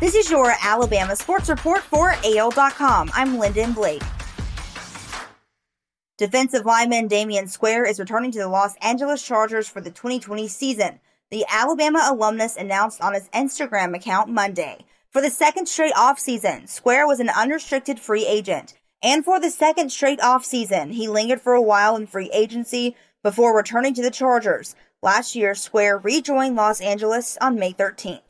This is your Alabama Sports Report for AL.com. I'm Lyndon Blake. Defensive lineman Damion Square is returning to the Los Angeles Chargers for the 2020 season. The Alabama alumnus announced on his Instagram account Monday. For the second straight offseason, Square was an unrestricted free agent. And for the second straight offseason, he lingered for a while in free agency before returning to the Chargers. Last year, Square rejoined Los Angeles on May 13th.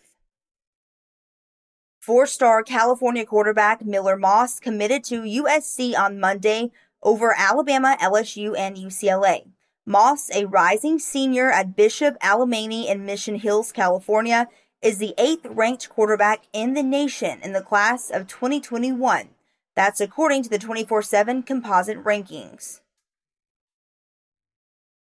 Four star California quarterback Miller Moss committed to USC on Monday over Alabama, LSU, and UCLA. Moss, a rising senior at Bishop Alemany in Mission Hills, California, is the eighth ranked quarterback in the nation in the class of 2021. That's according to the 24 7 composite rankings.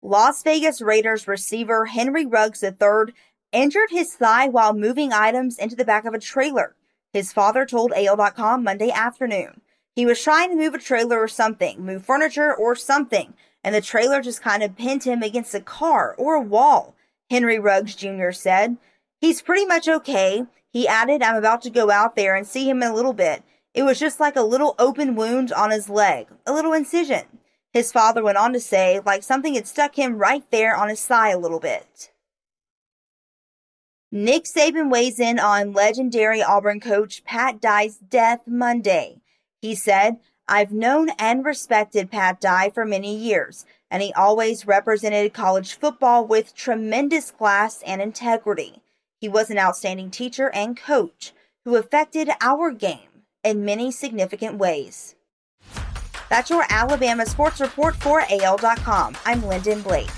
Las Vegas Raiders receiver Henry Ruggs III injured his thigh while moving items into the back of a trailer. His father told AL.com Monday afternoon. He was trying to move a trailer or something, move furniture or something, and the trailer just kind of pinned him against a car or a wall, Henry Ruggs Jr. said. He's pretty much okay. He added, I'm about to go out there and see him in a little bit. It was just like a little open wound on his leg, a little incision. His father went on to say, like something had stuck him right there on his thigh a little bit. Nick Saban weighs in on legendary Auburn coach Pat Dye's death Monday. He said, I've known and respected Pat Dye for many years, and he always represented college football with tremendous class and integrity. He was an outstanding teacher and coach who affected our game in many significant ways. That's your Alabama Sports Report for AL.com. I'm Lyndon Blake.